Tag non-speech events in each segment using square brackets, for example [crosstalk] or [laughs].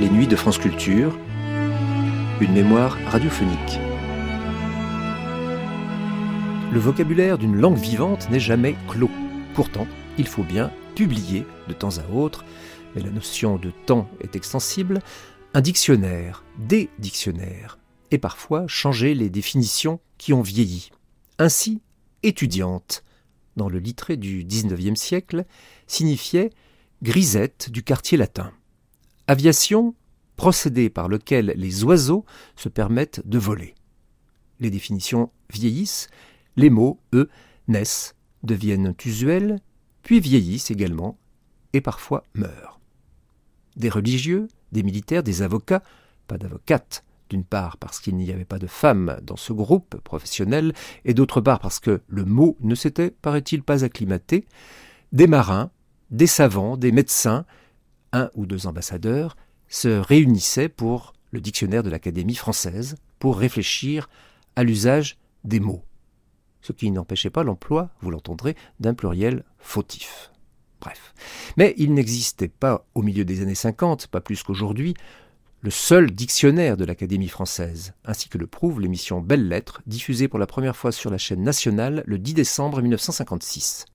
Les nuits de France Culture, une mémoire radiophonique. Le vocabulaire d'une langue vivante n'est jamais clos. Pourtant, il faut bien publier de temps à autre, mais la notion de temps est extensible, un dictionnaire, des dictionnaires, et parfois changer les définitions qui ont vieilli. Ainsi, étudiante, dans le littré du XIXe siècle, signifiait grisette du quartier latin. Aviation, procédé par lequel les oiseaux se permettent de voler. Les définitions vieillissent, les mots, eux, naissent, deviennent usuels, puis vieillissent également, et parfois meurent. Des religieux, des militaires, des avocats, pas d'avocates, d'une part parce qu'il n'y avait pas de femmes dans ce groupe professionnel, et d'autre part parce que le mot ne s'était, paraît-il, pas acclimaté, des marins, des savants, des médecins, un ou deux ambassadeurs se réunissaient pour le dictionnaire de l'Académie française pour réfléchir à l'usage des mots, ce qui n'empêchait pas l'emploi, vous l'entendrez, d'un pluriel fautif. Bref. Mais il n'existait pas, au milieu des années 50, pas plus qu'aujourd'hui, le seul dictionnaire de l'Académie française, ainsi que le prouve l'émission Belles Lettres, diffusée pour la première fois sur la chaîne nationale le 10 décembre 1956.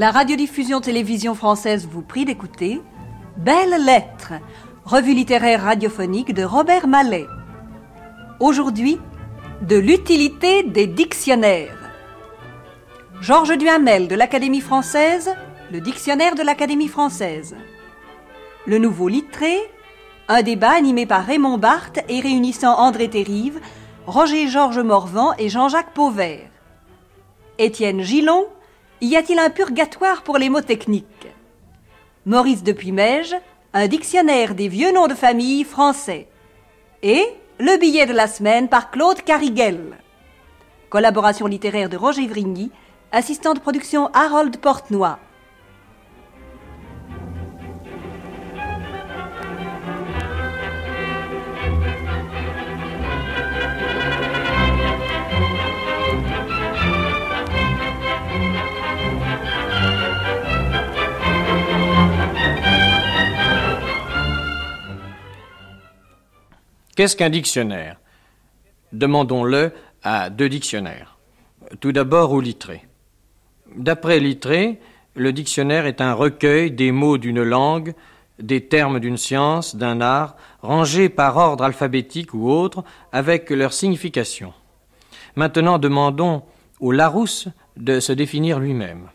La radiodiffusion télévision française vous prie d'écouter Belles lettres, revue littéraire radiophonique de Robert Mallet. Aujourd'hui, de l'utilité des dictionnaires. Georges Duhamel de l'Académie française, le dictionnaire de l'Académie française. Le nouveau littré, un débat animé par Raymond Barthes et réunissant André Terrive, Roger Georges Morvan et Jean-Jacques Pauvert. Étienne Gillon, y a-t-il un purgatoire pour les mots techniques Maurice Depuy-Mège, un dictionnaire des vieux noms de famille français. Et le billet de la semaine par Claude Cariguel. Collaboration littéraire de Roger Vrigny, assistant de production Harold Portenoy. Qu'est-ce qu'un dictionnaire? Demandons-le à deux dictionnaires. Tout d'abord au littré. D'après Littré, le dictionnaire est un recueil des mots d'une langue, des termes d'une science, d'un art, rangés par ordre alphabétique ou autre, avec leur signification. Maintenant, demandons au Larousse de se définir lui-même.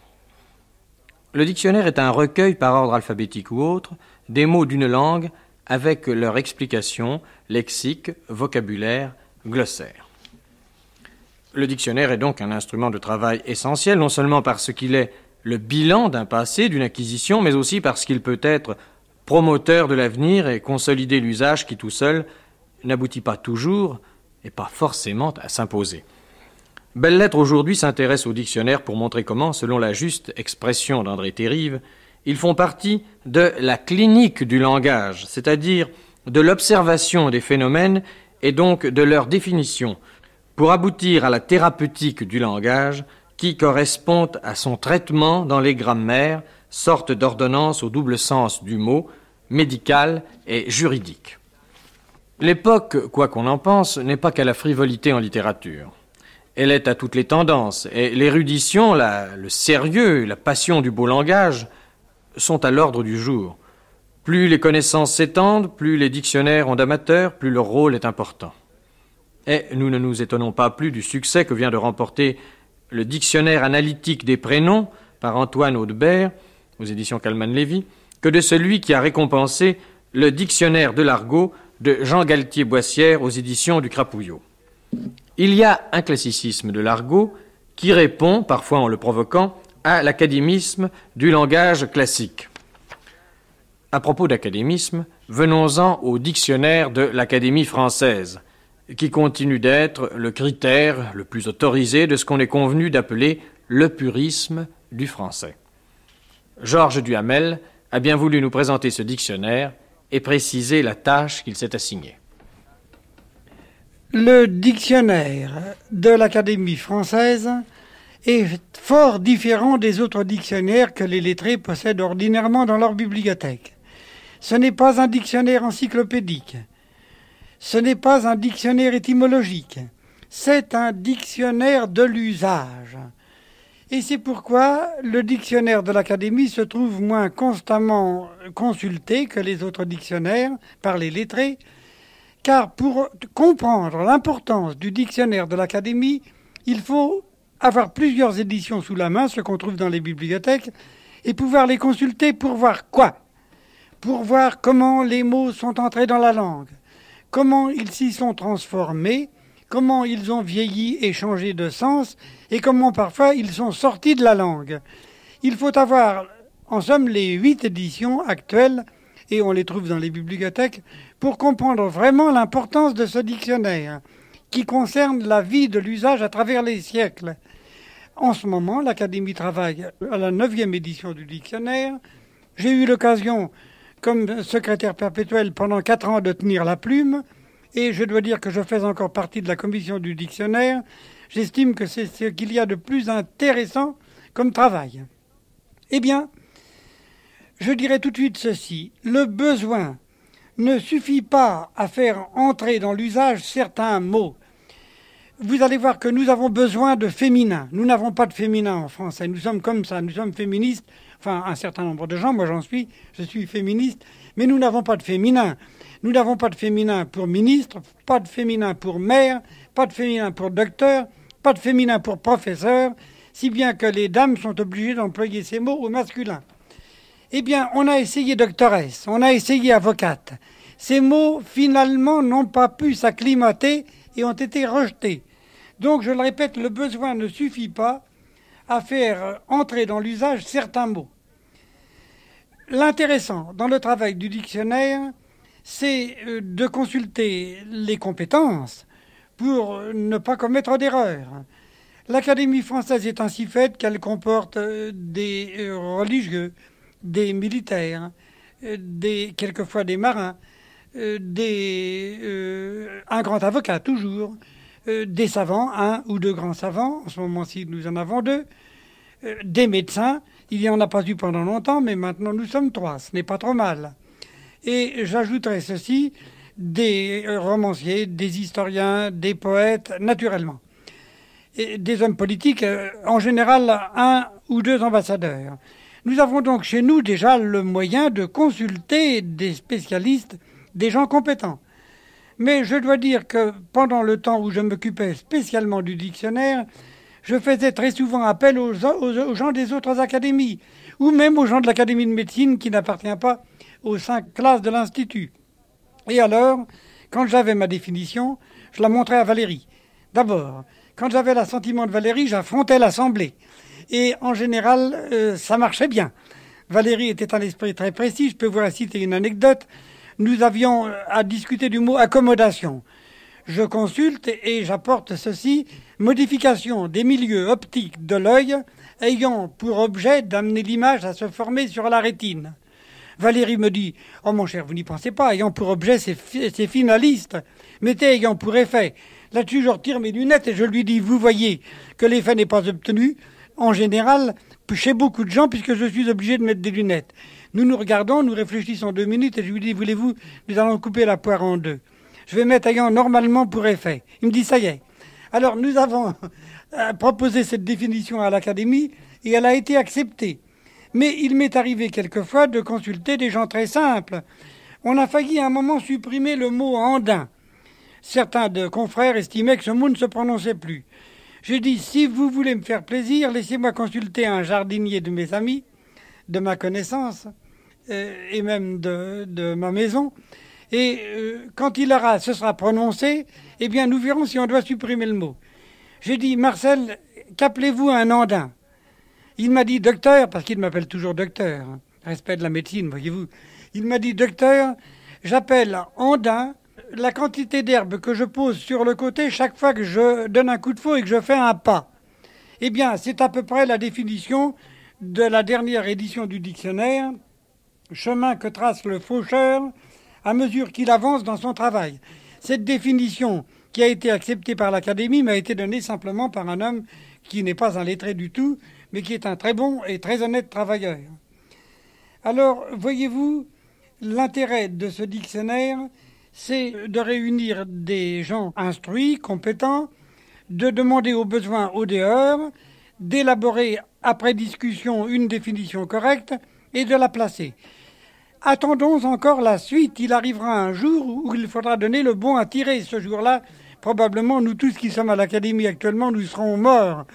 Le dictionnaire est un recueil par ordre alphabétique ou autre des mots d'une langue avec leur explication, lexique, vocabulaire, glossaire. Le dictionnaire est donc un instrument de travail essentiel, non seulement parce qu'il est le bilan d'un passé, d'une acquisition, mais aussi parce qu'il peut être promoteur de l'avenir et consolider l'usage qui tout seul n'aboutit pas toujours et pas forcément à s'imposer. Belle Lettre aujourd'hui s'intéresse au dictionnaire pour montrer comment, selon la juste expression d'André Terrive, ils font partie de la clinique du langage, c'est-à-dire de l'observation des phénomènes et donc de leur définition, pour aboutir à la thérapeutique du langage qui correspond à son traitement dans les grammaires, sorte d'ordonnance au double sens du mot, médical et juridique. L'époque, quoi qu'on en pense, n'est pas qu'à la frivolité en littérature. Elle est à toutes les tendances, et l'érudition, le sérieux, la passion du beau langage sont à l'ordre du jour. Plus les connaissances s'étendent, plus les dictionnaires ont d'amateurs, plus leur rôle est important. Et nous ne nous étonnons pas plus du succès que vient de remporter le dictionnaire analytique des prénoms par Antoine Audebert aux éditions Calman Lévy que de celui qui a récompensé le dictionnaire de l'argot de Jean Galtier Boissière aux éditions du Crapouillot. Il y a un classicisme de l'argot qui répond, parfois en le provoquant, à l'académisme du langage classique. À propos d'académisme, venons-en au dictionnaire de l'Académie française, qui continue d'être le critère le plus autorisé de ce qu'on est convenu d'appeler le purisme du français. Georges Duhamel a bien voulu nous présenter ce dictionnaire et préciser la tâche qu'il s'est assignée. Le dictionnaire de l'Académie française est fort différent des autres dictionnaires que les lettrés possèdent ordinairement dans leur bibliothèque. Ce n'est pas un dictionnaire encyclopédique. Ce n'est pas un dictionnaire étymologique. C'est un dictionnaire de l'usage. Et c'est pourquoi le dictionnaire de l'Académie se trouve moins constamment consulté que les autres dictionnaires par les lettrés, car pour comprendre l'importance du dictionnaire de l'Académie, il faut avoir plusieurs éditions sous la main, ce qu'on trouve dans les bibliothèques, et pouvoir les consulter pour voir quoi? Pour voir comment les mots sont entrés dans la langue, comment ils s'y sont transformés, comment ils ont vieilli et changé de sens, et comment parfois ils sont sortis de la langue. Il faut avoir, en somme, les huit éditions actuelles, et on les trouve dans les bibliothèques, pour comprendre vraiment l'importance de ce dictionnaire, qui concerne la vie de l'usage à travers les siècles. En ce moment, l'Académie travaille à la neuvième édition du dictionnaire. J'ai eu l'occasion, comme secrétaire perpétuel pendant quatre ans, de tenir la plume, et je dois dire que je fais encore partie de la commission du dictionnaire. J'estime que c'est ce qu'il y a de plus intéressant comme travail. Eh bien, je dirais tout de suite ceci. Le besoin ne suffit pas à faire entrer dans l'usage certains mots. Vous allez voir que nous avons besoin de féminin. Nous n'avons pas de féminin en français. Nous sommes comme ça. Nous sommes féministes. Enfin, un certain nombre de gens, moi j'en suis, je suis féministe. Mais nous n'avons pas de féminin. Nous n'avons pas de féminin pour ministre, pas de féminin pour maire, pas de féminin pour docteur, pas de féminin pour professeur, si bien que les dames sont obligées d'employer ces mots au masculin. Eh bien, on a essayé doctoresse, on a essayé avocate. Ces mots, finalement, n'ont pas pu s'acclimater et ont été rejetés. Donc, je le répète, le besoin ne suffit pas à faire entrer dans l'usage certains mots. L'intéressant dans le travail du dictionnaire, c'est euh, de consulter les compétences pour ne pas commettre d'erreurs. L'Académie française est ainsi faite qu'elle comporte euh, des euh, religieux, des militaires, quelquefois des marins, des, un grand avocat toujours, des savants, un ou deux grands savants, en ce moment-ci nous en avons deux, des médecins, il n'y en a pas eu pendant longtemps, mais maintenant nous sommes trois, ce n'est pas trop mal. Et j'ajouterai ceci, des romanciers, des historiens, des poètes, naturellement. Et des hommes politiques, euh, en général un ou deux ambassadeurs. Nous avons donc chez nous déjà le moyen de consulter des spécialistes, des gens compétents. Mais je dois dire que pendant le temps où je m'occupais spécialement du dictionnaire, je faisais très souvent appel aux, gens des autres académies, ou même aux gens de l'Académie de médecine qui n'appartient pas aux cinq classes de l'Institut. Et alors, quand j'avais ma définition, je la montrais à Valérie. D'abord, quand j'avais l'assentiment de Valérie, j'affrontais l'Assemblée. Et en général, euh, ça marchait bien. Valérie était un esprit très précis. Je peux vous citer une anecdote. Nous avions euh, à discuter du mot accommodation. Je consulte et j'apporte ceci modification des milieux optiques de l'œil ayant pour objet d'amener l'image à se former sur la rétine. Valérie me dit Oh mon cher, vous n'y pensez pas, ayant pour objet ces, finalistes, mettez ayant pour effet. Là-dessus, je retire mes lunettes et je lui dis Vous voyez que l'effet n'est pas obtenu, en général, chez beaucoup de gens, puisque je suis obligé de mettre des lunettes. Nous nous regardons, nous réfléchissons deux minutes et je lui dis Voulez-vous, nous allons couper la poire en deux. Je vais mettre ayant normalement pour effet. Il me dit Ça y est. Alors, nous avons euh, proposé cette définition à l'Académie et elle a été acceptée. Mais il m'est arrivé quelquefois de consulter des gens très simples. On a failli à un moment supprimer le mot andin. certains de confrères estimaient que ce mot ne se prononçait plus. Je dis, si vous voulez me faire plaisir, laissez-moi consulter un jardinier de mes amis, de ma connaissance, et même de, ma maison. Et euh, quand il aura, ce sera prononcé, eh bien, nous verrons si on doit supprimer le mot. Je dis, Marcel, qu'appelez-vous un andin? Il m'a dit docteur, parce qu'il m'appelle toujours docteur. Hein. respect de la médecine, voyez-vous. Il m'a dit docteur, j'appelle andin la quantité d'herbe que je pose sur le côté chaque fois que je donne un coup de faux et que je fais un pas. Eh bien, c'est à peu près la définition de la dernière édition du dictionnaire, chemin que trace le faucheur à mesure qu'il avance dans son travail. Cette définition qui a été acceptée par l'Académie m'a été donnée simplement par un homme qui n'est pas un lettré du tout, mais qui est un très bon et très honnête travailleur. Alors, voyez-vous, l'intérêt de ce dictionnaire, c'est de réunir des gens instruits, compétents, de demander aux besoins au dehors, d'élaborer après discussion une définition correcte et de la placer. Attendons encore la suite. Il arrivera un jour où il faudra donner le bon à tirer. Ce jour-là, probablement, nous tous qui sommes à l'Académie actuellement, nous serons morts.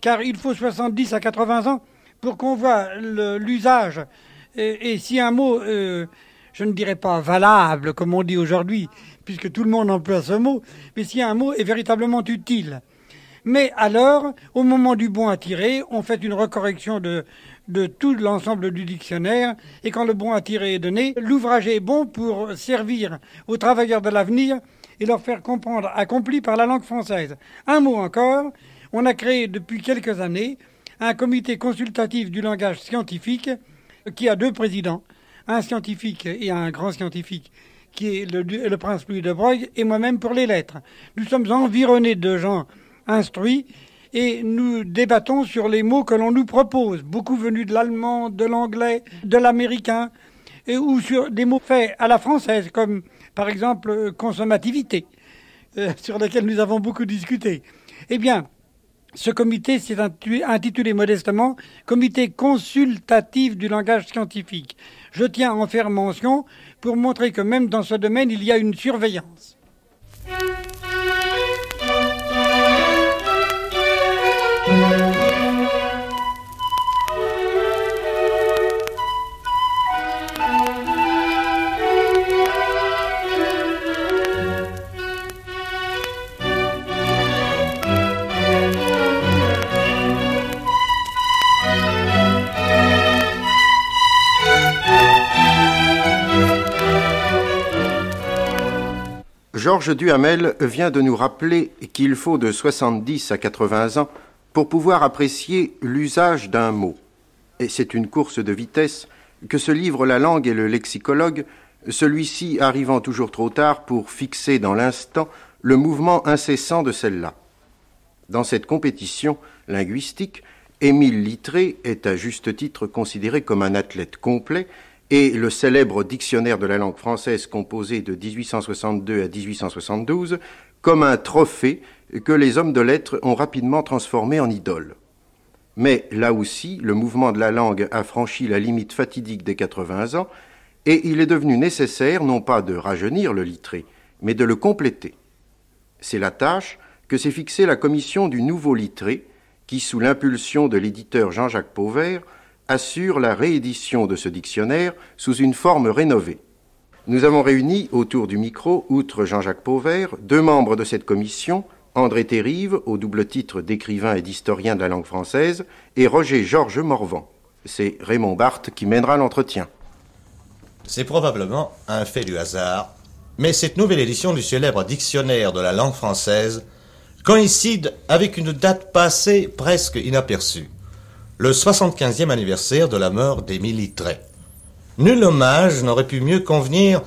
Car il faut 70 à 80 ans pour qu'on voit l'usage. Et, si un mot euh, je ne dirais pas valable, comme on dit aujourd'hui, puisque tout le monde emploie ce mot, mais si un mot est véritablement utile. Mais alors, au moment du bon à tirer, on fait une recorrection de, tout l'ensemble du dictionnaire, et quand le bon à tirer est donné, l'ouvrage est bon pour servir aux travailleurs de l'avenir et leur faire comprendre accompli par la langue française. Un mot encore, on a créé depuis quelques années un comité consultatif du langage scientifique qui a deux présidents un scientifique et un grand scientifique qui est le, prince Louis de Broglie, et moi-même pour les lettres. Nous sommes environnés de gens instruits et nous débattons sur les mots que l'on nous propose, beaucoup venus de l'allemand, de l'anglais, de l'américain, ou sur des mots faits à la française, comme par exemple consommativité, euh, [laughs] sur lesquels nous avons beaucoup discuté. Eh bien, ce comité s'est intitulé modestement Comité consultatif du langage scientifique. Je tiens à en faire mention pour montrer que même dans ce domaine, il y a une surveillance. Georges Duhamel vient de nous rappeler qu'il faut de 70 à 80 ans pour pouvoir apprécier l'usage d'un mot. Et c'est une course de vitesse que se livrent la langue et le lexicologue, celui-ci arrivant toujours trop tard pour fixer dans l'instant le mouvement incessant de celle-là. Dans cette compétition linguistique, Émile Littré est à juste titre considéré comme un athlète complet et le célèbre dictionnaire de la langue française composé de 1862 à 1872 comme un trophée que les hommes de lettres ont rapidement transformé en idole. Mais là aussi, le mouvement de la langue a franchi la limite fatidique des 80 ans, et il est devenu nécessaire non pas de rajeunir le littré, mais de le compléter. C'est la tâche que s'est fixée la commission du nouveau littré, qui, sous l'impulsion de l'éditeur Jean-Jacques Pauvert, assure la réédition de ce dictionnaire sous une forme rénovée. Nous avons réuni autour du micro, outre Jean-Jacques Pauvert, deux membres de cette commission, André Terrive, au double titre d'écrivain et d'historien de la langue française, et Roger Georges Morvan. C'est Raymond Barthes qui mènera l'entretien. C'est probablement un fait du hasard, mais cette nouvelle édition du célèbre dictionnaire de la langue française coïncide avec une date passée presque inaperçue le 75e anniversaire de la mort d'Émile Littré. Nul hommage n'aurait pu mieux convenir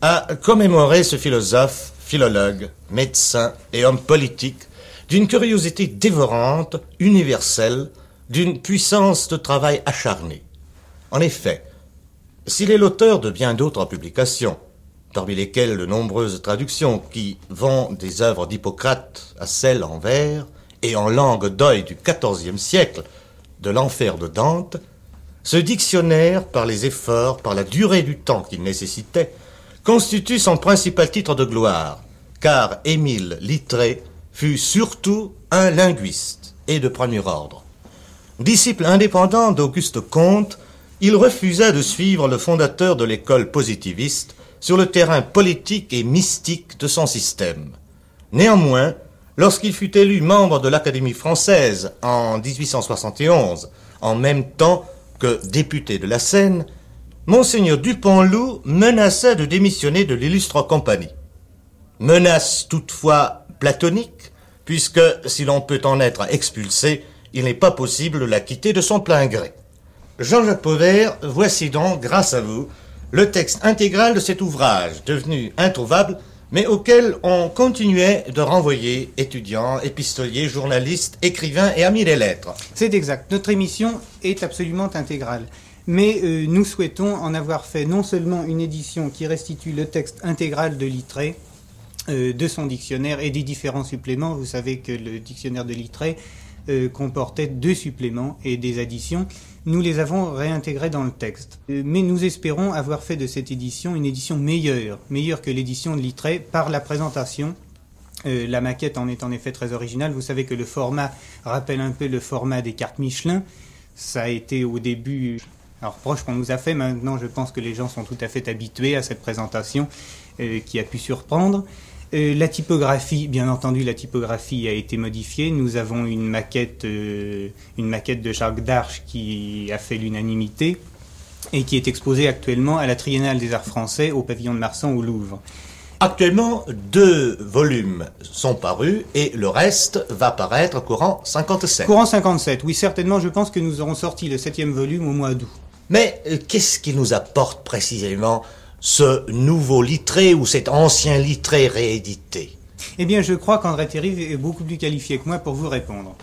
à commémorer ce philosophe, philologue, médecin et homme politique d'une curiosité dévorante, universelle, d'une puissance de travail acharnée. En effet, s'il est l'auteur de bien d'autres publications, parmi lesquelles de nombreuses traductions qui vont des œuvres d'Hippocrate à celles en vers et en langue d'oeil du XIVe siècle, de l'enfer de Dante, ce dictionnaire, par les efforts, par la durée du temps qu'il nécessitait, constitue son principal titre de gloire, car Émile Littré fut surtout un linguiste et de premier ordre. Disciple indépendant d'Auguste Comte, il refusa de suivre le fondateur de l'école positiviste sur le terrain politique et mystique de son système. Néanmoins, lorsqu'il fut élu membre de l'Académie française en 1871, en même temps que député de la Seine, Monseigneur Dupont-Loup menaça de démissionner de l'illustre compagnie. Menace toutefois platonique, puisque si l'on peut en être expulsé, il n'est pas possible de la quitter de son plein gré. Jean-Jacques Pauvert, voici donc, grâce à vous, le texte intégral de cet ouvrage, devenu introuvable, mais auquel on continuait de renvoyer étudiants, épistoliers, journalistes, écrivains et amis des lettres. C'est exact. Notre émission est absolument intégrale. Mais euh, nous souhaitons en avoir fait non seulement une édition qui restitue le texte intégral de Littré, euh, de son dictionnaire et des différents suppléments. Vous savez que le dictionnaire de Littré euh, comportait deux suppléments et des additions. Nous les avons réintégrés dans le texte. Euh, mais nous espérons avoir fait de cette édition une édition meilleure, meilleure que l'édition de Littré par la présentation. Euh, la maquette en est en effet très originale. Vous savez que le format rappelle un peu le format des cartes Michelin. Ça a été au début alors proche qu'on nous a fait. Maintenant, je pense que les gens sont tout à fait habitués à cette présentation qui a pu surprendre. Euh, la typographie, bien entendu, la typographie a été modifiée. Nous avons une maquette, euh, une maquette de Jacques Darche qui a fait l'unanimité et qui est exposée actuellement à la Triennale des Arts Français au pavillon de Marsan au Louvre. Actuellement, deux volumes sont parus et le reste va paraître courant 57. Courant 57, oui, certainement, je pense que nous aurons sorti le septième volume au mois d'août. Mais euh, qu'est-ce qui nous apporte précisément ce nouveau littré ou cet ancien littré réédité Eh bien, je crois qu'André Thierry est beaucoup plus qualifié que moi pour vous répondre.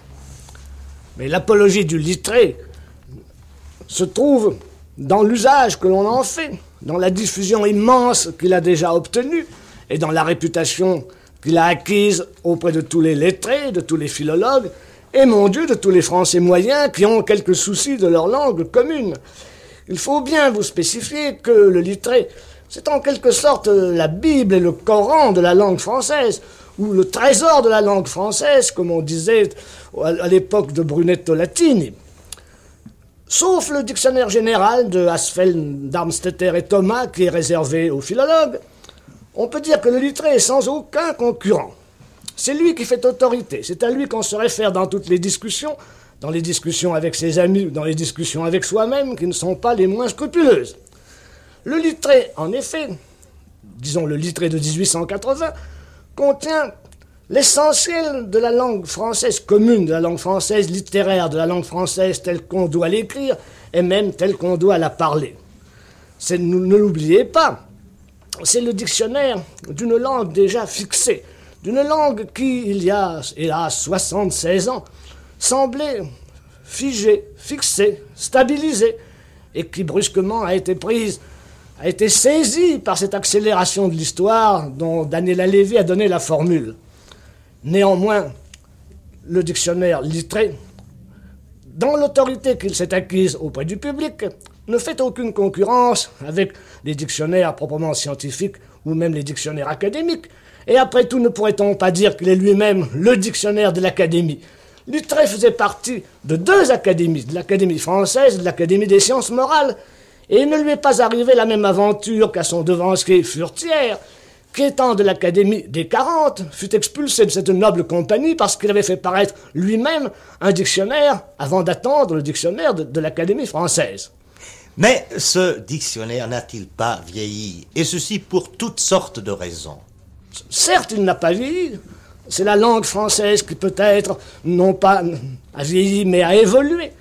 Mais l'apologie du littré se trouve dans l'usage que l'on en fait, dans la diffusion immense qu'il a déjà obtenue et dans la réputation qu'il a acquise auprès de tous les lettrés, de tous les philologues, et mon Dieu, de tous les Français moyens qui ont quelques soucis de leur langue commune. Il faut bien vous spécifier que le littré, c'est en quelque sorte la Bible et le Coran de la langue française, ou le trésor de la langue française, comme on disait à l'époque de Brunetto Latini. Sauf le dictionnaire général de Asfeld, Darmstetter et Thomas, qui est réservé aux philologues, on peut dire que le littré est sans aucun concurrent. C'est lui qui fait autorité, c'est à lui qu'on se réfère dans toutes les discussions, dans les discussions avec ses amis ou dans les discussions avec soi-même qui ne sont pas les moins scrupuleuses. Le littré, en effet, disons le littré de 1880, contient l'essentiel de la langue française commune, de la langue française littéraire, de la langue française telle qu'on doit l'écrire et même telle qu'on doit la parler. ne l'oubliez pas, c'est le dictionnaire d'une langue déjà fixée, d'une langue qui, il y a, hélas, 76 ans, semblait figée, fixée, stabilisée, et qui brusquement a été prise, a été saisie par cette accélération de l'histoire dont Daniel Lévy a donné la formule. Néanmoins, le dictionnaire littré, dans l'autorité qu'il s'est acquise auprès du public, ne fait aucune concurrence avec les dictionnaires proprement scientifiques ou même les dictionnaires académiques. Et après tout, ne pourrait-on pas dire qu'il est lui-même le dictionnaire de l'académie? Littré faisait partie de deux académies, de l'Académie française et de l'Académie des sciences morales. Et il ne lui est pas arrivé la même aventure qu'à son devancier Furtière, qui étant de l'Académie des 40, fut expulsé de cette noble compagnie parce qu'il avait fait paraître lui-même un dictionnaire avant d'attendre le dictionnaire de, de l'Académie française. Mais ce dictionnaire n'a-t-il pas vieilli Et ceci pour toutes sortes de raisons? Certes, il n'a pas vieilli. C'est la langue française qui peut-être, non pas a vieilli, mais a évolué.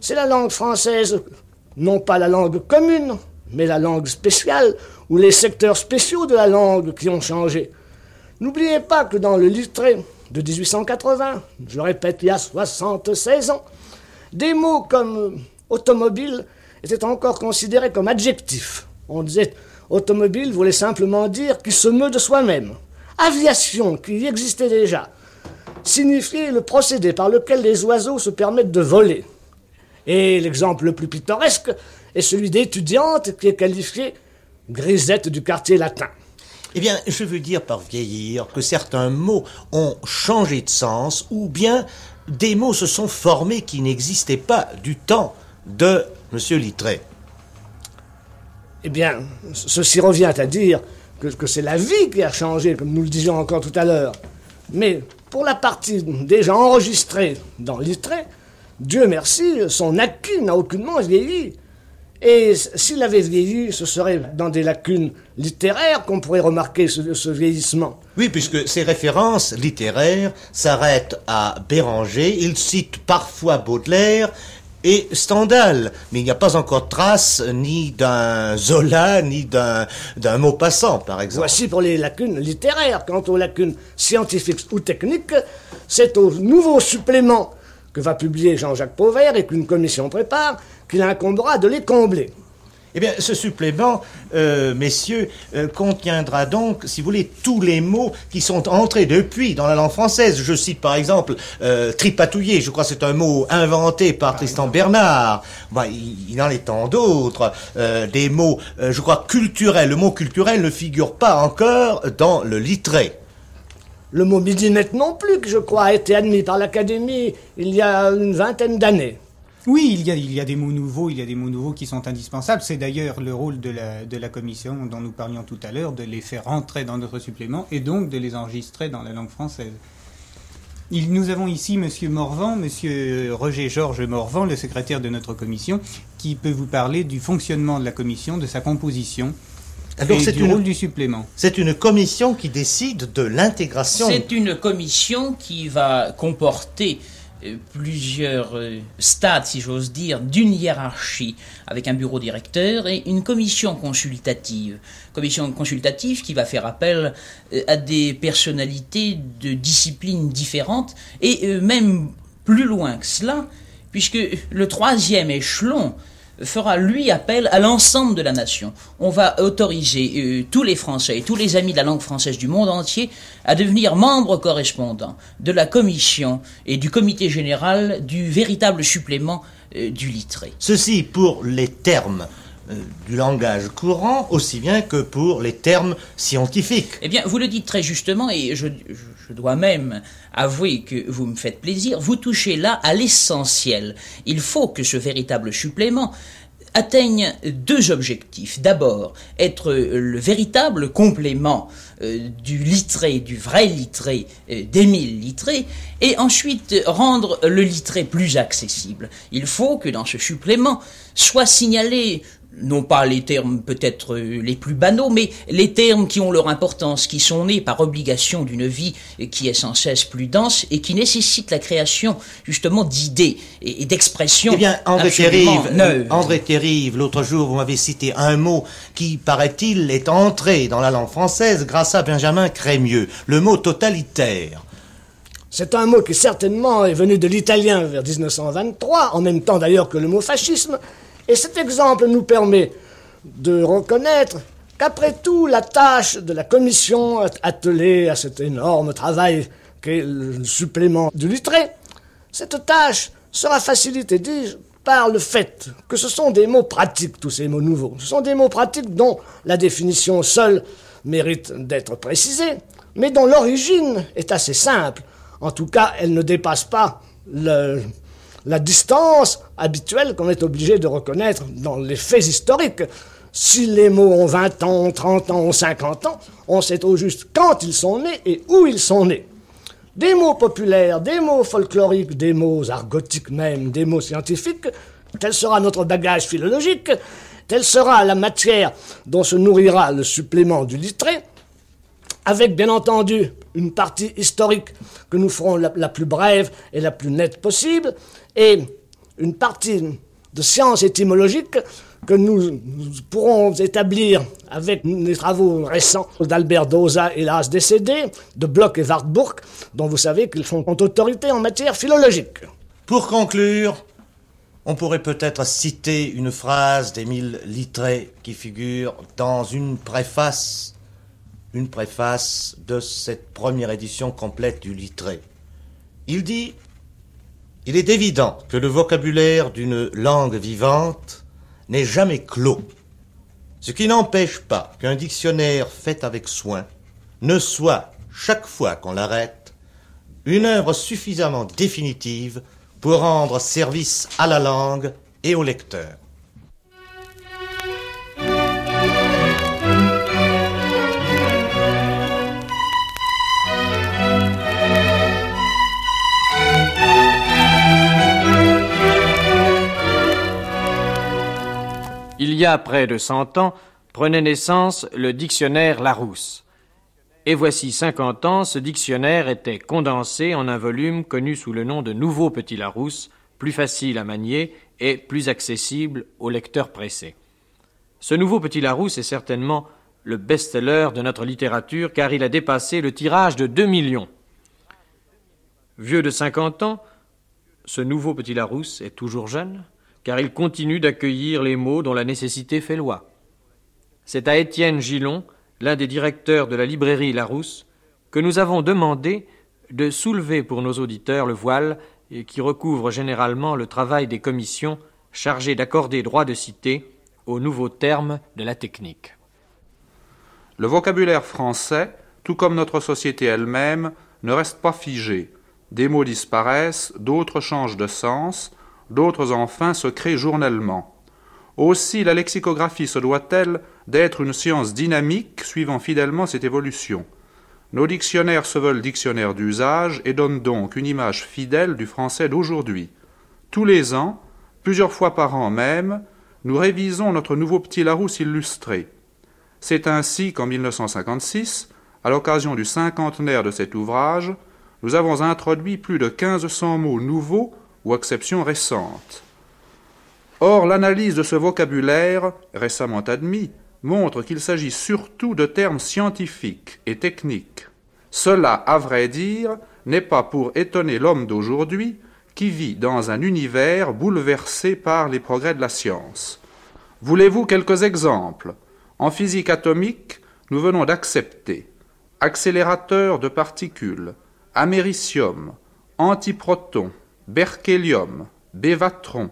C'est la langue française, non pas la langue commune, mais la langue spéciale, ou les secteurs spéciaux de la langue qui ont changé. N'oubliez pas que dans le littré de 1880, je répète, il y a 76 ans, des mots comme automobile étaient encore considérés comme adjectifs. On disait automobile voulait simplement dire qui se meut de soi-même aviation, qui existait déjà, signifiait le procédé par lequel les oiseaux se permettent de voler. Et l'exemple le plus pittoresque est celui d'étudiante qui est qualifiée grisette du quartier latin. Eh bien, je veux dire par vieillir que certains mots ont changé de sens ou bien des mots se sont formés qui n'existaient pas du temps de M. Littré. Eh bien, ceci revient à dire que, que c'est la vie qui a changé, comme nous le disions encore tout à l'heure. Mais pour la partie déjà enregistrée dans Littré, Dieu merci, son acquis n'a aucunement vieilli. Et s'il avait vieilli, ce serait dans des lacunes littéraires qu'on pourrait remarquer ce, vieillissement. Oui, puisque ses références littéraires s'arrêtent à Béranger, il cite parfois Baudelaire et Stendhal, mais il n'y a pas encore trace ni d'un Zola, ni d'un, d'un mot passant, par exemple. Voici pour les lacunes littéraires. Quant aux lacunes scientifiques ou techniques, c'est au nouveau supplément que va publier Jean-Jacques Pauvert et qu'une commission prépare qu'il incombera de les combler. Eh bien, ce supplément, euh, messieurs, euh, contiendra donc, si vous voulez, tous les mots qui sont entrés depuis dans la langue française. Je cite par exemple euh, tripatouiller, je crois que c'est un mot inventé par Tristan Bernard. Bah, il, il, en est tant d'autres. des mots, je crois, culturels. Le mot culturel ne figure pas encore dans le littré. Le mot midinette non plus, que je crois, a été admis par l'Académie il y a une vingtaine d'années. Oui, il y, a, il y a des mots nouveaux, il y a des mots nouveaux qui sont indispensables. C'est d'ailleurs le rôle de la, de la commission dont nous parlions tout à l'heure, de les faire rentrer dans notre supplément et donc de les enregistrer dans la langue française. Nous avons ici M. Morvan, M. Roger Georges Morvan, le secrétaire de notre commission, qui peut vous parler du fonctionnement de la commission, de sa composition. Alors, et du rôle du supplément. C'est une commission qui décide de l'intégration. C'est une commission qui va comporter euh, plusieurs euh, stades, si j'ose dire, d'une hiérarchie avec un bureau directeur et une commission consultative. Commission consultative qui va faire appel euh, à des personnalités de disciplines différentes et même plus loin que cela, puisque le troisième échelon fera lui appel à l'ensemble de la nation. On va autoriser euh, tous les Français et tous les amis de la langue française du monde entier à devenir membres correspondants de la commission et du comité général du véritable supplément euh, du littré. Ceci pour les termes euh, du langage courant aussi bien que pour les termes scientifiques. Eh bien, vous le dites très justement, et je, je, dois même avouer que vous me faites plaisir, vous touchez là à l'essentiel. Il faut que ce véritable supplément atteigne deux objectifs. D'abord, être le véritable complément euh, du littré, du vrai littré euh, d'Émile Littré, et ensuite rendre le littré plus accessible. Il faut que dans ce supplément soit signalé non pas les termes peut-être euh, les plus banaux, mais les termes qui ont leur importance, qui sont nés par obligation d'une vie qui est sans cesse plus dense et qui nécessite la création justement d'idées et d'expressions. Eh bien, André Terrive, André Terrive, l'autre jour, vous m'avez cité un mot qui, paraît-il, est entré dans la langue française grâce à Benjamin Crémieux, le mot totalitaire. C'est un mot qui certainement est venu de l'italien vers 1923, en même temps d'ailleurs que le mot fascisme, et cet exemple nous permet de reconnaître qu'après tout, la tâche de la commission attelée à cet énorme travail qu'est le supplément du littré, cette tâche sera facilitée, dis-je, par le fait que ce sont des mots pratiques, tous ces mots nouveaux. Ce sont des mots pratiques dont la définition seule mérite d'être précisée, mais dont l'origine est assez simple. En tout cas, elle ne dépasse pas le, la distance habituelle qu'on est obligé de reconnaître dans les faits historiques. Si les mots ont 20 ans, 30 ans, 50 ans, on sait au juste quand ils sont nés et où ils sont nés. Des mots populaires, des mots folkloriques, des mots argotiques même, des mots scientifiques, tel sera notre bagage philologique, telle sera la matière dont se nourrira le supplément du littré, avec bien entendu une partie historique que nous ferons la, la, plus brève et la plus nette possible, et une partie de sciences étymologiques que nous, pourrons établir avec les travaux récents d'Albert Dosa, hélas décédé, de Bloch et Wartburg, dont vous savez qu'ils font autorité en matière philologique. Pour conclure, on pourrait peut-être citer une phrase d'Émile Littré qui figure dans une préface, une préface de cette première édition complète du Littré. Il dit il est évident que le vocabulaire d'une langue vivante n'est jamais clos. Ce qui n'empêche pas qu'un dictionnaire fait avec soin ne soit, chaque fois qu'on l'arrête, une œuvre suffisamment définitive pour rendre service à la langue et au lecteur. Il y a près de cent ans, prenait naissance le dictionnaire Larousse. Et voici cinquante ans, ce dictionnaire était condensé en un volume connu sous le nom de Nouveau Petit Larousse, plus facile à manier et plus accessible aux lecteurs pressés. Ce Nouveau Petit Larousse est certainement le best-seller de notre littérature car il a dépassé le tirage de deux millions. Vieux de cinquante ans, ce Nouveau Petit Larousse est toujours jeune car il continue d'accueillir les mots dont la nécessité fait loi. C'est à Étienne Gillon, l'un des directeurs de la librairie Larousse, que nous avons demandé de soulever pour nos auditeurs le voile qui recouvre généralement le travail des commissions chargées d'accorder droit de cité aux nouveaux termes de la technique. Le vocabulaire français, tout comme notre société elle-même, ne reste pas figé. Des mots disparaissent, d'autres changent de sens, d'autres enfin se créent journellement. Aussi la lexicographie se doit-elle d'être une science dynamique suivant fidèlement cette évolution. Nos dictionnaires se veulent dictionnaires d'usage et donnent donc une image fidèle du français d'aujourd'hui. Tous les ans, plusieurs fois par an même, nous révisons notre nouveau petit Larousse illustré. C'est ainsi qu'en 1956, à l'occasion du cinquantenaire de cet ouvrage, nous avons introduit plus de 1500 mots nouveaux ou exceptions récentes. Or, l'analyse de ce vocabulaire, récemment admis, montre qu'il s'agit surtout de termes scientifiques et techniques. Cela, à vrai dire, n'est pas pour étonner l'homme d'aujourd'hui qui vit dans un univers bouleversé par les progrès de la science. Voulez-vous quelques exemples? En physique atomique, nous venons d'accepter accélérateur de particules, américium, antiproton, berkélium, bévatron,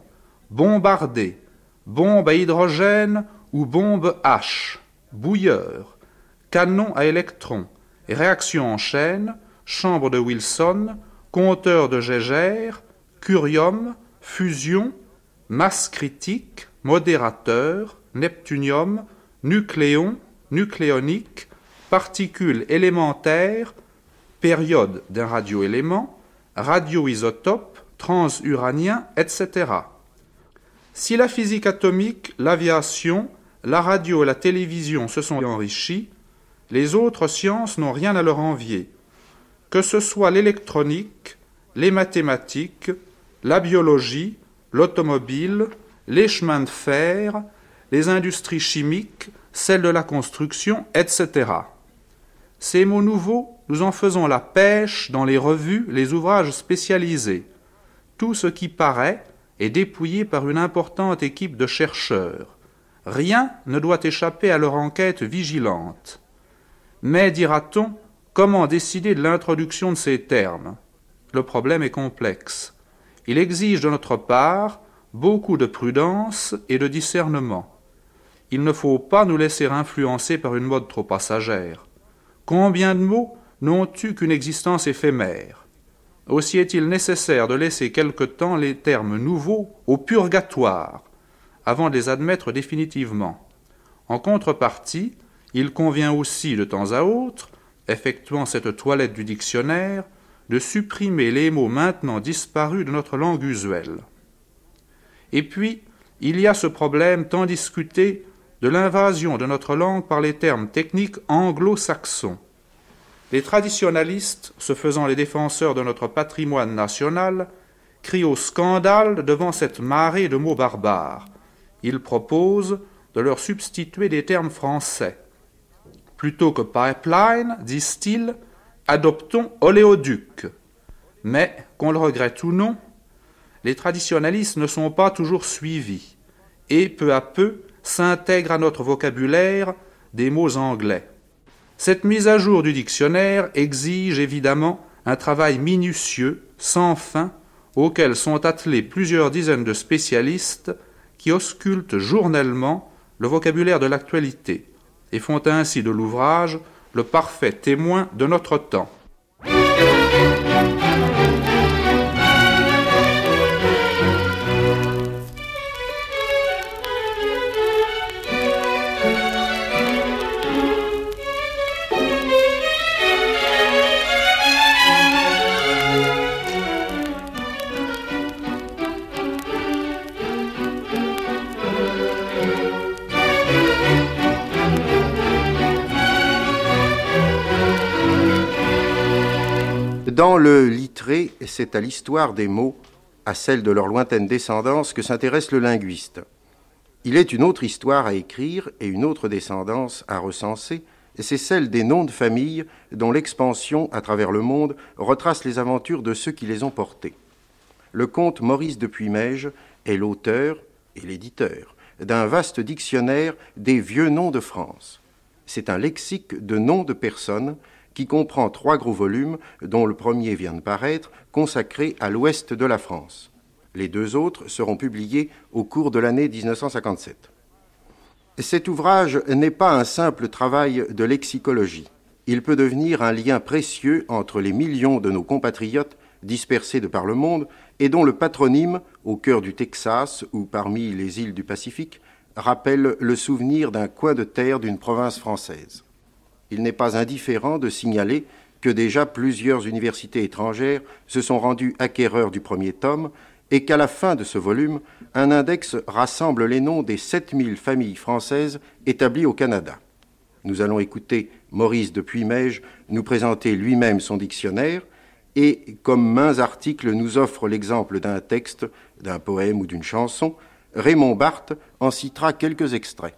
bombardé, bombe à hydrogène ou bombe H, bouilleur, canon à électrons, réaction en chaîne, chambre de Wilson, compteur de Gégère, curium, fusion, masse critique, modérateur, neptunium, nucléon, nucléonique, particules élémentaires, période d'un radioélément, radioisotope, transuranien, etc. Si la physique atomique, l'aviation, la radio et la télévision se sont enrichis, les autres sciences n'ont rien à leur envier. Que ce soit l'électronique, les mathématiques, la biologie, l'automobile, les chemins de fer, les industries chimiques, celles de la construction, etc. Ces mots nouveaux, nous en faisons la pêche dans les revues, les ouvrages spécialisés. Tout ce qui paraît est dépouillé par une importante équipe de chercheurs. Rien ne doit échapper à leur enquête vigilante. Mais, dira-t-on, comment décider de l'introduction de ces termes? Le problème est complexe. Il exige de notre part beaucoup de prudence et de discernement. Il ne faut pas nous laisser influencer par une mode trop passagère. Combien de mots n'ont eu qu'une existence éphémère? Aussi est-il nécessaire de laisser quelque temps les termes nouveaux au purgatoire, avant de les admettre définitivement. En contrepartie, il convient aussi de temps à autre, effectuant cette toilette du dictionnaire, de supprimer les mots maintenant disparus de notre langue usuelle. Et puis, il y a ce problème tant discuté de l'invasion de notre langue par les termes techniques anglo-saxons. Les traditionalistes, se faisant les défenseurs de notre patrimoine national, crient au scandale devant cette marée de mots barbares, il propose de leur substituer des termes français. Plutôt que pipeline, disent-ils, adoptons oléoduc. Mais, qu'on le regrette ou non, les traditionalistes ne sont pas toujours suivis, et peu à peu s'intègrent à notre vocabulaire des mots anglais. Cette mise à jour du dictionnaire exige évidemment un travail minutieux, sans fin, auquel sont attelés plusieurs dizaines de spécialistes qui auscultent journellement le vocabulaire de l'actualité, et font ainsi de l'ouvrage le parfait témoin de notre temps. Dans le littré, c'est à l'histoire des mots, à celle de leur lointaine descendance, que s'intéresse le linguiste. Il est une autre histoire à écrire et une autre descendance à recenser, c'est celle des noms de famille dont l'expansion à travers le monde retrace les aventures de ceux qui les ont portés. Le comte Maurice de Puymège est l'auteur et l'éditeur d'un vaste dictionnaire des vieux noms de France. C'est un lexique de noms de personnes qui comprend trois gros volumes, dont le premier vient de paraître, consacré à l'ouest de la France. Les deux autres seront publiés au cours de l'année 1957. Cet ouvrage n'est pas un simple travail de lexicologie. Il peut devenir un lien précieux entre les millions de nos compatriotes dispersés de par le monde et dont le patronyme, au cœur du Texas ou parmi les îles du Pacifique, rappelle le souvenir d'un coin de terre d'une province française il n'est pas indifférent de signaler que déjà plusieurs universités étrangères se sont rendues acquéreurs du premier tome et qu'à la fin de ce volume, un index rassemble les noms des 7000 familles françaises établies au Canada. Nous allons écouter Maurice de Puymège nous présenter lui-même son dictionnaire et, comme mains articles nous offre l'exemple d'un texte, d'un poème ou d'une chanson, Raymond Barthes en citera quelques extraits.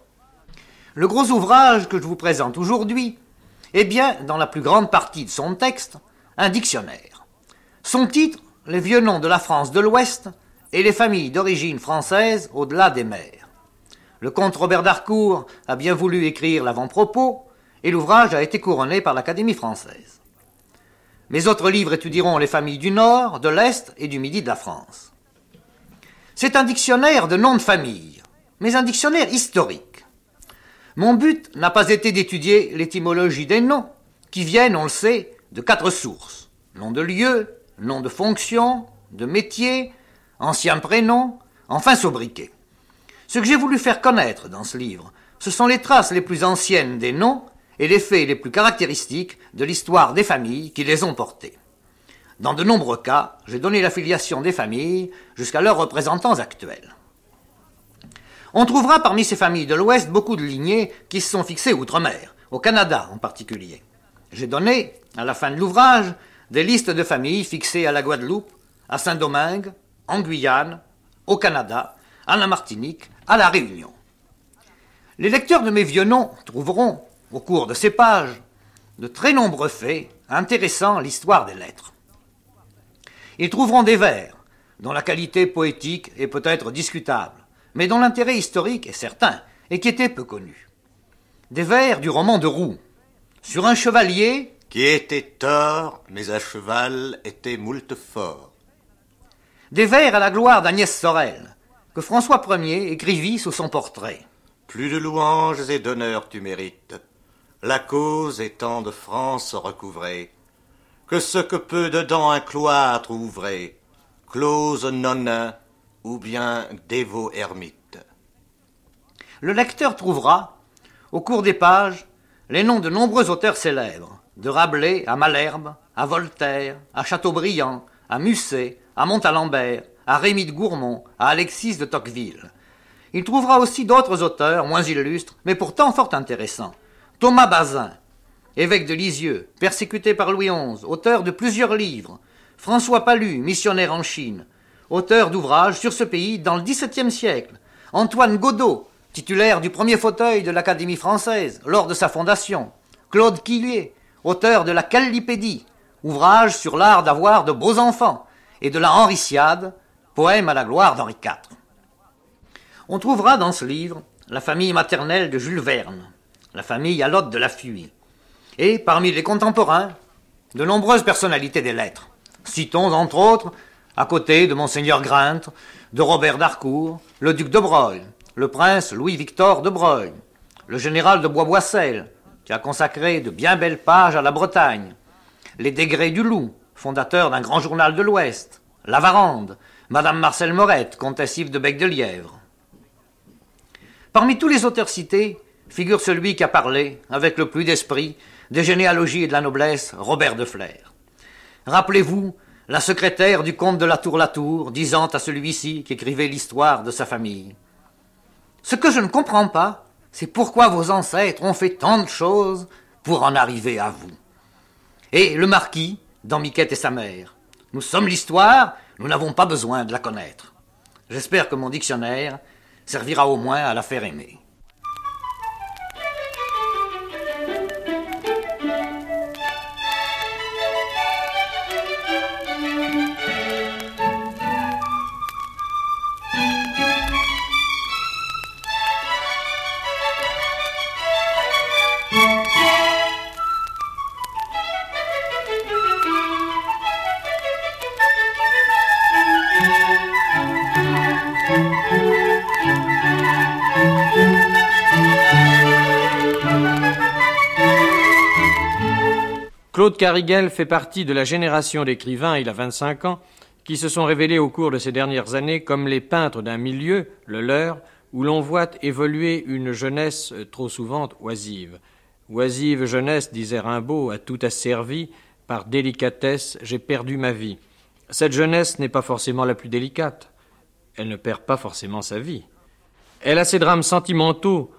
Le gros ouvrage que je vous présente aujourd'hui est bien, dans la plus grande partie de son texte, un dictionnaire. Son titre, Les vieux noms de la France de l'Ouest et les familles d'origine française au-delà des mers. Le comte Robert d'Harcourt a bien voulu écrire l'avant-propos, et l'ouvrage a été couronné par l'Académie française. Mes autres livres étudieront les familles du Nord, de l'Est et du Midi de la France. C'est un dictionnaire de noms de famille, mais un dictionnaire historique. Mon but n'a pas été d'étudier l'étymologie des noms, qui viennent, on le sait, de quatre sources. Nom de lieu, nom de fonction, de métier, ancien prénom, enfin sobriquet. Ce que j'ai voulu faire connaître dans ce livre, ce sont les traces les plus anciennes des noms et les faits les plus caractéristiques de l'histoire des familles qui les ont portés. Dans de nombreux cas, j'ai donné la filiation des familles jusqu'à leurs représentants actuels. On trouvera parmi ces familles de l'Ouest beaucoup de lignées qui se sont fixées outre-mer, au Canada en particulier. J'ai donné, à la fin de l'ouvrage, des listes de familles fixées à la Guadeloupe, à Saint-Domingue, en Guyane, au Canada, à la Martinique, à la Réunion. Les lecteurs de mes vieux noms trouveront, au cours de ces pages, de très nombreux faits intéressant l'histoire des lettres. Ils trouveront des vers, dont la qualité poétique est peut-être discutable, mais dont l'intérêt historique est certain et qui était peu connu. Des vers du roman de Roux, sur un chevalier qui était tort, mais à cheval était moult fort. Des vers à la gloire d'Agnès Sorel, que François Ier écrivit sous son portrait. Plus de louanges et d'honneurs tu mérites, la cause étant de France recouvrée, que ce que peut dedans un cloître ouvré, close nonin, ou bien dévot ermite. Le lecteur trouvera, au cours des pages, les noms de nombreux auteurs célèbres, de Rabelais à Malherbe, à Voltaire, à Chateaubriand, à Musset, à Montalembert, à Rémy de Gourmont, à Alexis de Tocqueville. Il trouvera aussi d'autres auteurs moins illustres, mais pourtant fort intéressants. Thomas Bazin, évêque de Lisieux, persécuté par Louis XI, auteur de plusieurs livres. François Palu, missionnaire en Chine auteur d'ouvrages sur ce pays dans le XVIIe siècle. Antoine Godot, titulaire du premier fauteuil de l'Académie française lors de sa fondation. Claude Quillier, auteur de la Callipédie, ouvrage sur l'art d'avoir de beaux enfants, et de la Henriciade, poème à la gloire d'Henri IV. On trouvera dans ce livre la famille maternelle de Jules Verne, la famille à de la Fuie, et parmi les contemporains, de nombreuses personnalités des lettres. Citons entre autres à côté de Monseigneur Grint, de Robert d'Harcourt, le duc de Broglie, le prince Louis-Victor de Broglie, le général de Bois-Boissel, qui a consacré de bien belles pages à la Bretagne, les Degrés du Loup, fondateur d'un grand journal de l'Ouest, La Varande, Madame Marcel Morette, comtesse de Bec-de-Lièvre. Parmi tous les auteurs cités, figure celui qui a parlé, avec le plus d'esprit, des généalogies et de la noblesse, Robert de Flair. Rappelez-vous la secrétaire du comte de la Tour-la-Tour disant à celui-ci qu'écrivait l'histoire de sa famille. Ce que je ne comprends pas, c'est pourquoi vos ancêtres ont fait tant de choses pour en arriver à vous. Et le marquis, dans Miquette et sa mère. Nous sommes l'histoire, nous n'avons pas besoin de la connaître. J'espère que mon dictionnaire servira au moins à la faire aimer. Claude Cariguel fait partie de la génération d'écrivains, il a 25 ans, qui se sont révélés au cours de ces dernières années comme les peintres d'un milieu, le leur, où l'on voit évoluer une jeunesse trop souvent oisive. Oisive jeunesse, disait Rimbaud, a tout asservi, par délicatesse j'ai perdu ma vie. Cette jeunesse n'est pas forcément la plus délicate. Elle ne perd pas forcément sa vie. Elle a ses drames sentimentaux,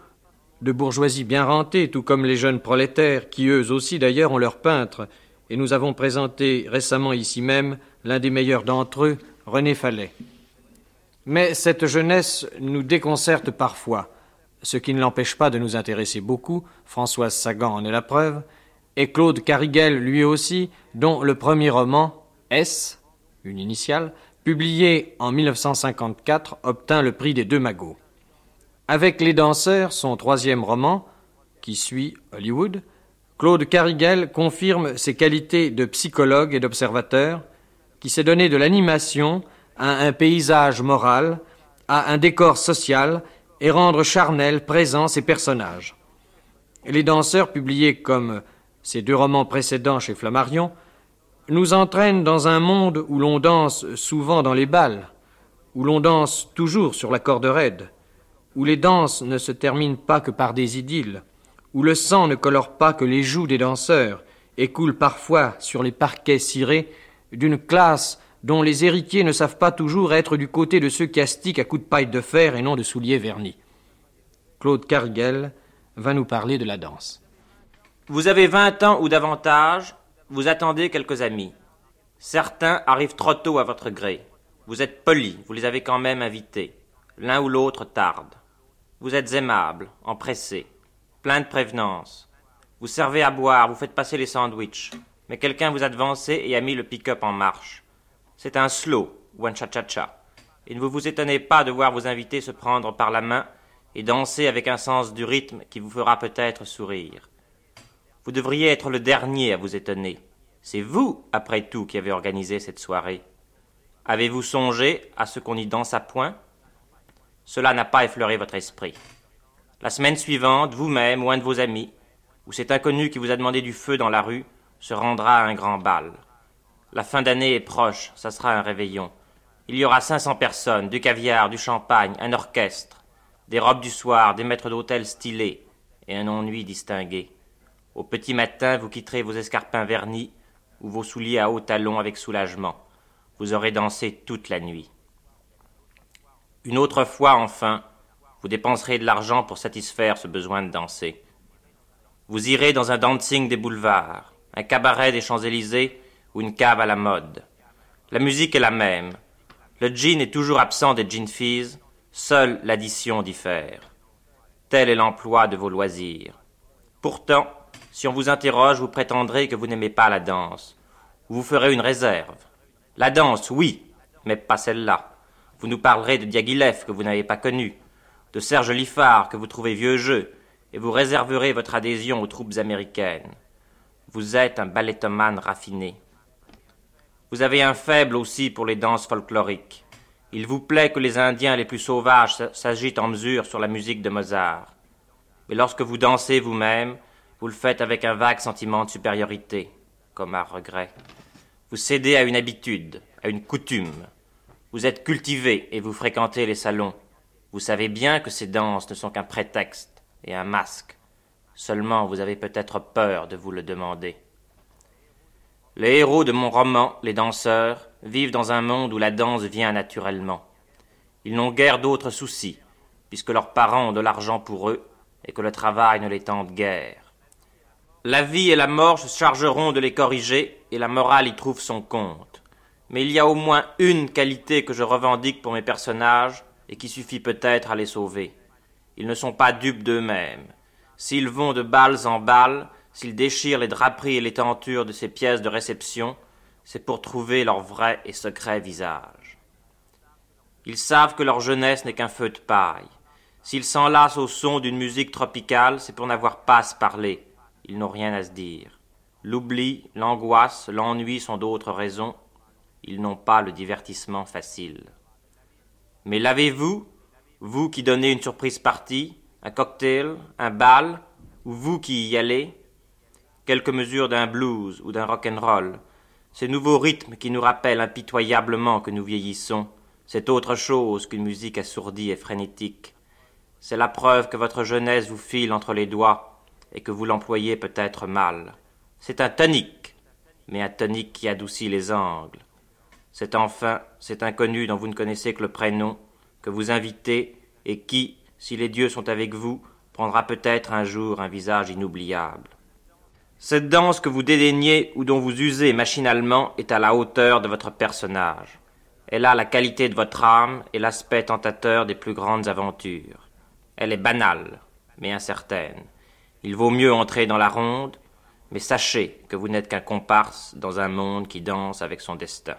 de bourgeoisie bien rentée, tout comme les jeunes prolétaires, qui eux aussi d'ailleurs ont leurs peintres, et nous avons présenté récemment ici même l'un des meilleurs d'entre eux, René Fallet. Mais cette jeunesse nous déconcerte parfois, ce qui ne l'empêche pas de nous intéresser beaucoup, Françoise Sagan en est la preuve, et Claude Cariguel lui aussi, dont le premier roman, S, une initiale, publié en 1954, obtint le prix des deux magots. Avec Les danseurs, son troisième roman, qui suit Hollywood, Claude Cariguel confirme ses qualités de psychologue et d'observateur, qui s'est donné de l'animation à un paysage moral, à un décor social, et rendre charnel, présent ses personnages. Les danseurs, publiés comme ses deux romans précédents chez Flammarion, nous entraînent dans un monde où l'on danse souvent dans les balles, où l'on danse toujours sur la corde raide, où les danses ne se terminent pas que par des idylles, où le sang ne colore pas que les joues des danseurs et coule parfois sur les parquets cirés d'une classe dont les héritiers ne savent pas toujours être du côté de ceux qui astiquent à coups de paille de fer et non de souliers vernis. Claude Carguel va nous parler de la danse. Vous avez vingt ans ou davantage, vous attendez quelques amis. Certains arrivent trop tôt à votre gré. Vous êtes poli, vous les avez quand même invités. L'un ou l'autre tarde. Vous êtes aimable, empressé, plein de prévenance. Vous servez à boire, vous faites passer les sandwichs. Mais quelqu'un vous a devancé et a mis le pick-up en marche. C'est un slow ou un cha-cha-cha. Et ne vous vous étonnez pas de voir vos invités se prendre par la main et danser avec un sens du rythme qui vous fera peut-être sourire. Vous devriez être le dernier à vous étonner. C'est vous, après tout, qui avez organisé cette soirée. Avez-vous songé à ce qu'on y danse à point? Cela n'a pas effleuré votre esprit. La semaine suivante, vous-même ou un de vos amis, ou cet inconnu qui vous a demandé du feu dans la rue, se rendra à un grand bal. La fin d'année est proche, ça sera un réveillon. Il y aura cinq cents personnes, du caviar, du champagne, un orchestre, des robes du soir, des maîtres d'hôtel stylés, et un ennui distingué. Au petit matin, vous quitterez vos escarpins vernis ou vos souliers à hauts talons avec soulagement. Vous aurez dansé toute la nuit. Une autre fois, enfin, vous dépenserez de l'argent pour satisfaire ce besoin de danser. Vous irez dans un dancing des boulevards, un cabaret des Champs-Élysées ou une cave à la mode. La musique est la même. Le jean est toujours absent des jean fees, seule l'addition diffère. Tel est l'emploi de vos loisirs. Pourtant, si on vous interroge, vous prétendrez que vous n'aimez pas la danse. Vous ferez une réserve. La danse, oui, mais pas celle-là. Vous nous parlerez de Diaghilev que vous n'avez pas connu, de Serge Liffard que vous trouvez vieux jeu, et vous réserverez votre adhésion aux troupes américaines. Vous êtes un ballettomane raffiné. Vous avez un faible aussi pour les danses folkloriques. Il vous plaît que les Indiens les plus sauvages s'agitent en mesure sur la musique de Mozart. Mais lorsque vous dansez vous-même, vous le faites avec un vague sentiment de supériorité, comme un regret. Vous cédez à une habitude, à une coutume. Vous êtes cultivé et vous fréquentez les salons. Vous savez bien que ces danses ne sont qu'un prétexte et un masque. Seulement vous avez peut-être peur de vous le demander. Les héros de mon roman, les danseurs, vivent dans un monde où la danse vient naturellement. Ils n'ont guère d'autres soucis, puisque leurs parents ont de l'argent pour eux et que le travail ne les tente guère. La vie et la mort se chargeront de les corriger et la morale y trouve son compte. Mais il y a au moins une qualité que je revendique pour mes personnages et qui suffit peut-être à les sauver. Ils ne sont pas dupes d'eux-mêmes. S'ils vont de balles en balles, s'ils déchirent les draperies et les tentures de ces pièces de réception, c'est pour trouver leur vrai et secret visage. Ils savent que leur jeunesse n'est qu'un feu de paille. S'ils s'enlacent au son d'une musique tropicale, c'est pour n'avoir pas à se parler. Ils n'ont rien à se dire. L'oubli, l'angoisse, l'ennui sont d'autres raisons. Ils n'ont pas le divertissement facile. Mais l'avez-vous, vous qui donnez une surprise partie, un cocktail, un bal, ou vous qui y allez Quelques mesures d'un blues ou d'un rock'n'roll, ces nouveaux rythmes qui nous rappellent impitoyablement que nous vieillissons, c'est autre chose qu'une musique assourdie et frénétique. C'est la preuve que votre jeunesse vous file entre les doigts et que vous l'employez peut-être mal. C'est un tonique, mais un tonique qui adoucit les angles. C'est enfin cet inconnu dont vous ne connaissez que le prénom, que vous invitez et qui, si les dieux sont avec vous, prendra peut-être un jour un visage inoubliable. Cette danse que vous dédaignez ou dont vous usez machinalement est à la hauteur de votre personnage. Elle a la qualité de votre âme et l'aspect tentateur des plus grandes aventures. Elle est banale, mais incertaine. Il vaut mieux entrer dans la ronde, mais sachez que vous n'êtes qu'un comparse dans un monde qui danse avec son destin.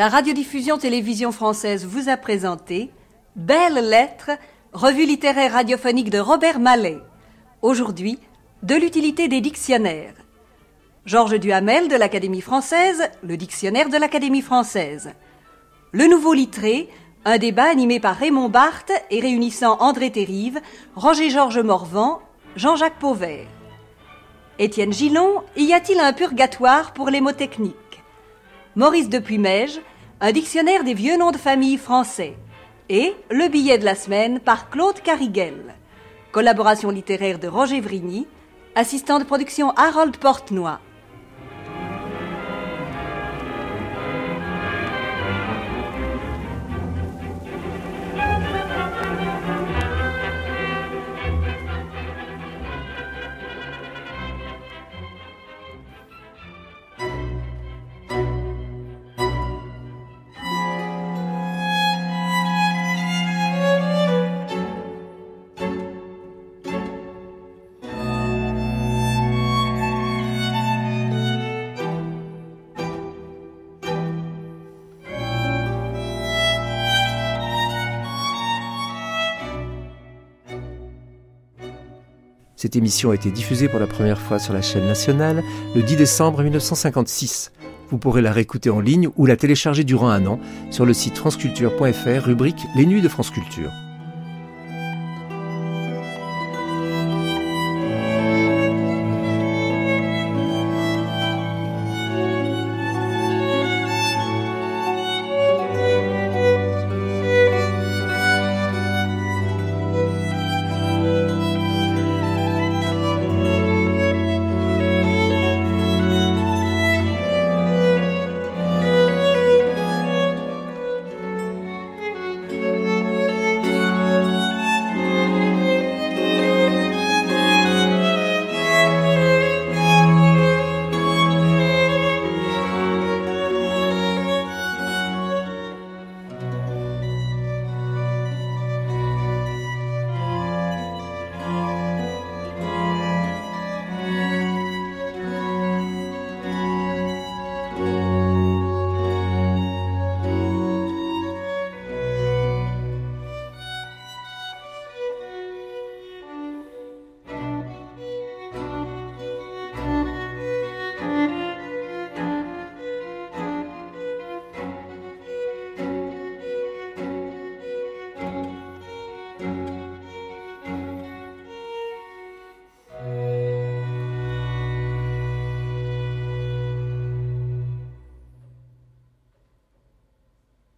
La radiodiffusion télévision française vous a présenté Belles lettres, revue littéraire radiophonique de Robert Mallet. Aujourd'hui, de l'utilité des dictionnaires. Georges Duhamel de l'Académie française, le dictionnaire de l'Académie française. Le nouveau littré, un débat animé par Raymond Barthes et réunissant André Terrive, Roger-Georges Morvan, Jean-Jacques Pauvert. Étienne Gillon, y a-t-il un purgatoire pour les mots techniques? Maurice Depuy-Mège, un dictionnaire des vieux noms de famille français. Et le billet de la semaine par Claude Cariguel. Collaboration littéraire de Roger Vrigny, assistant de production Harold Portenoy. Cette émission a été diffusée pour la première fois sur la chaîne nationale le 10 décembre 1956. Vous pourrez la réécouter en ligne ou la télécharger durant un an sur le site franceculture.fr rubrique Les Nuits de France Culture.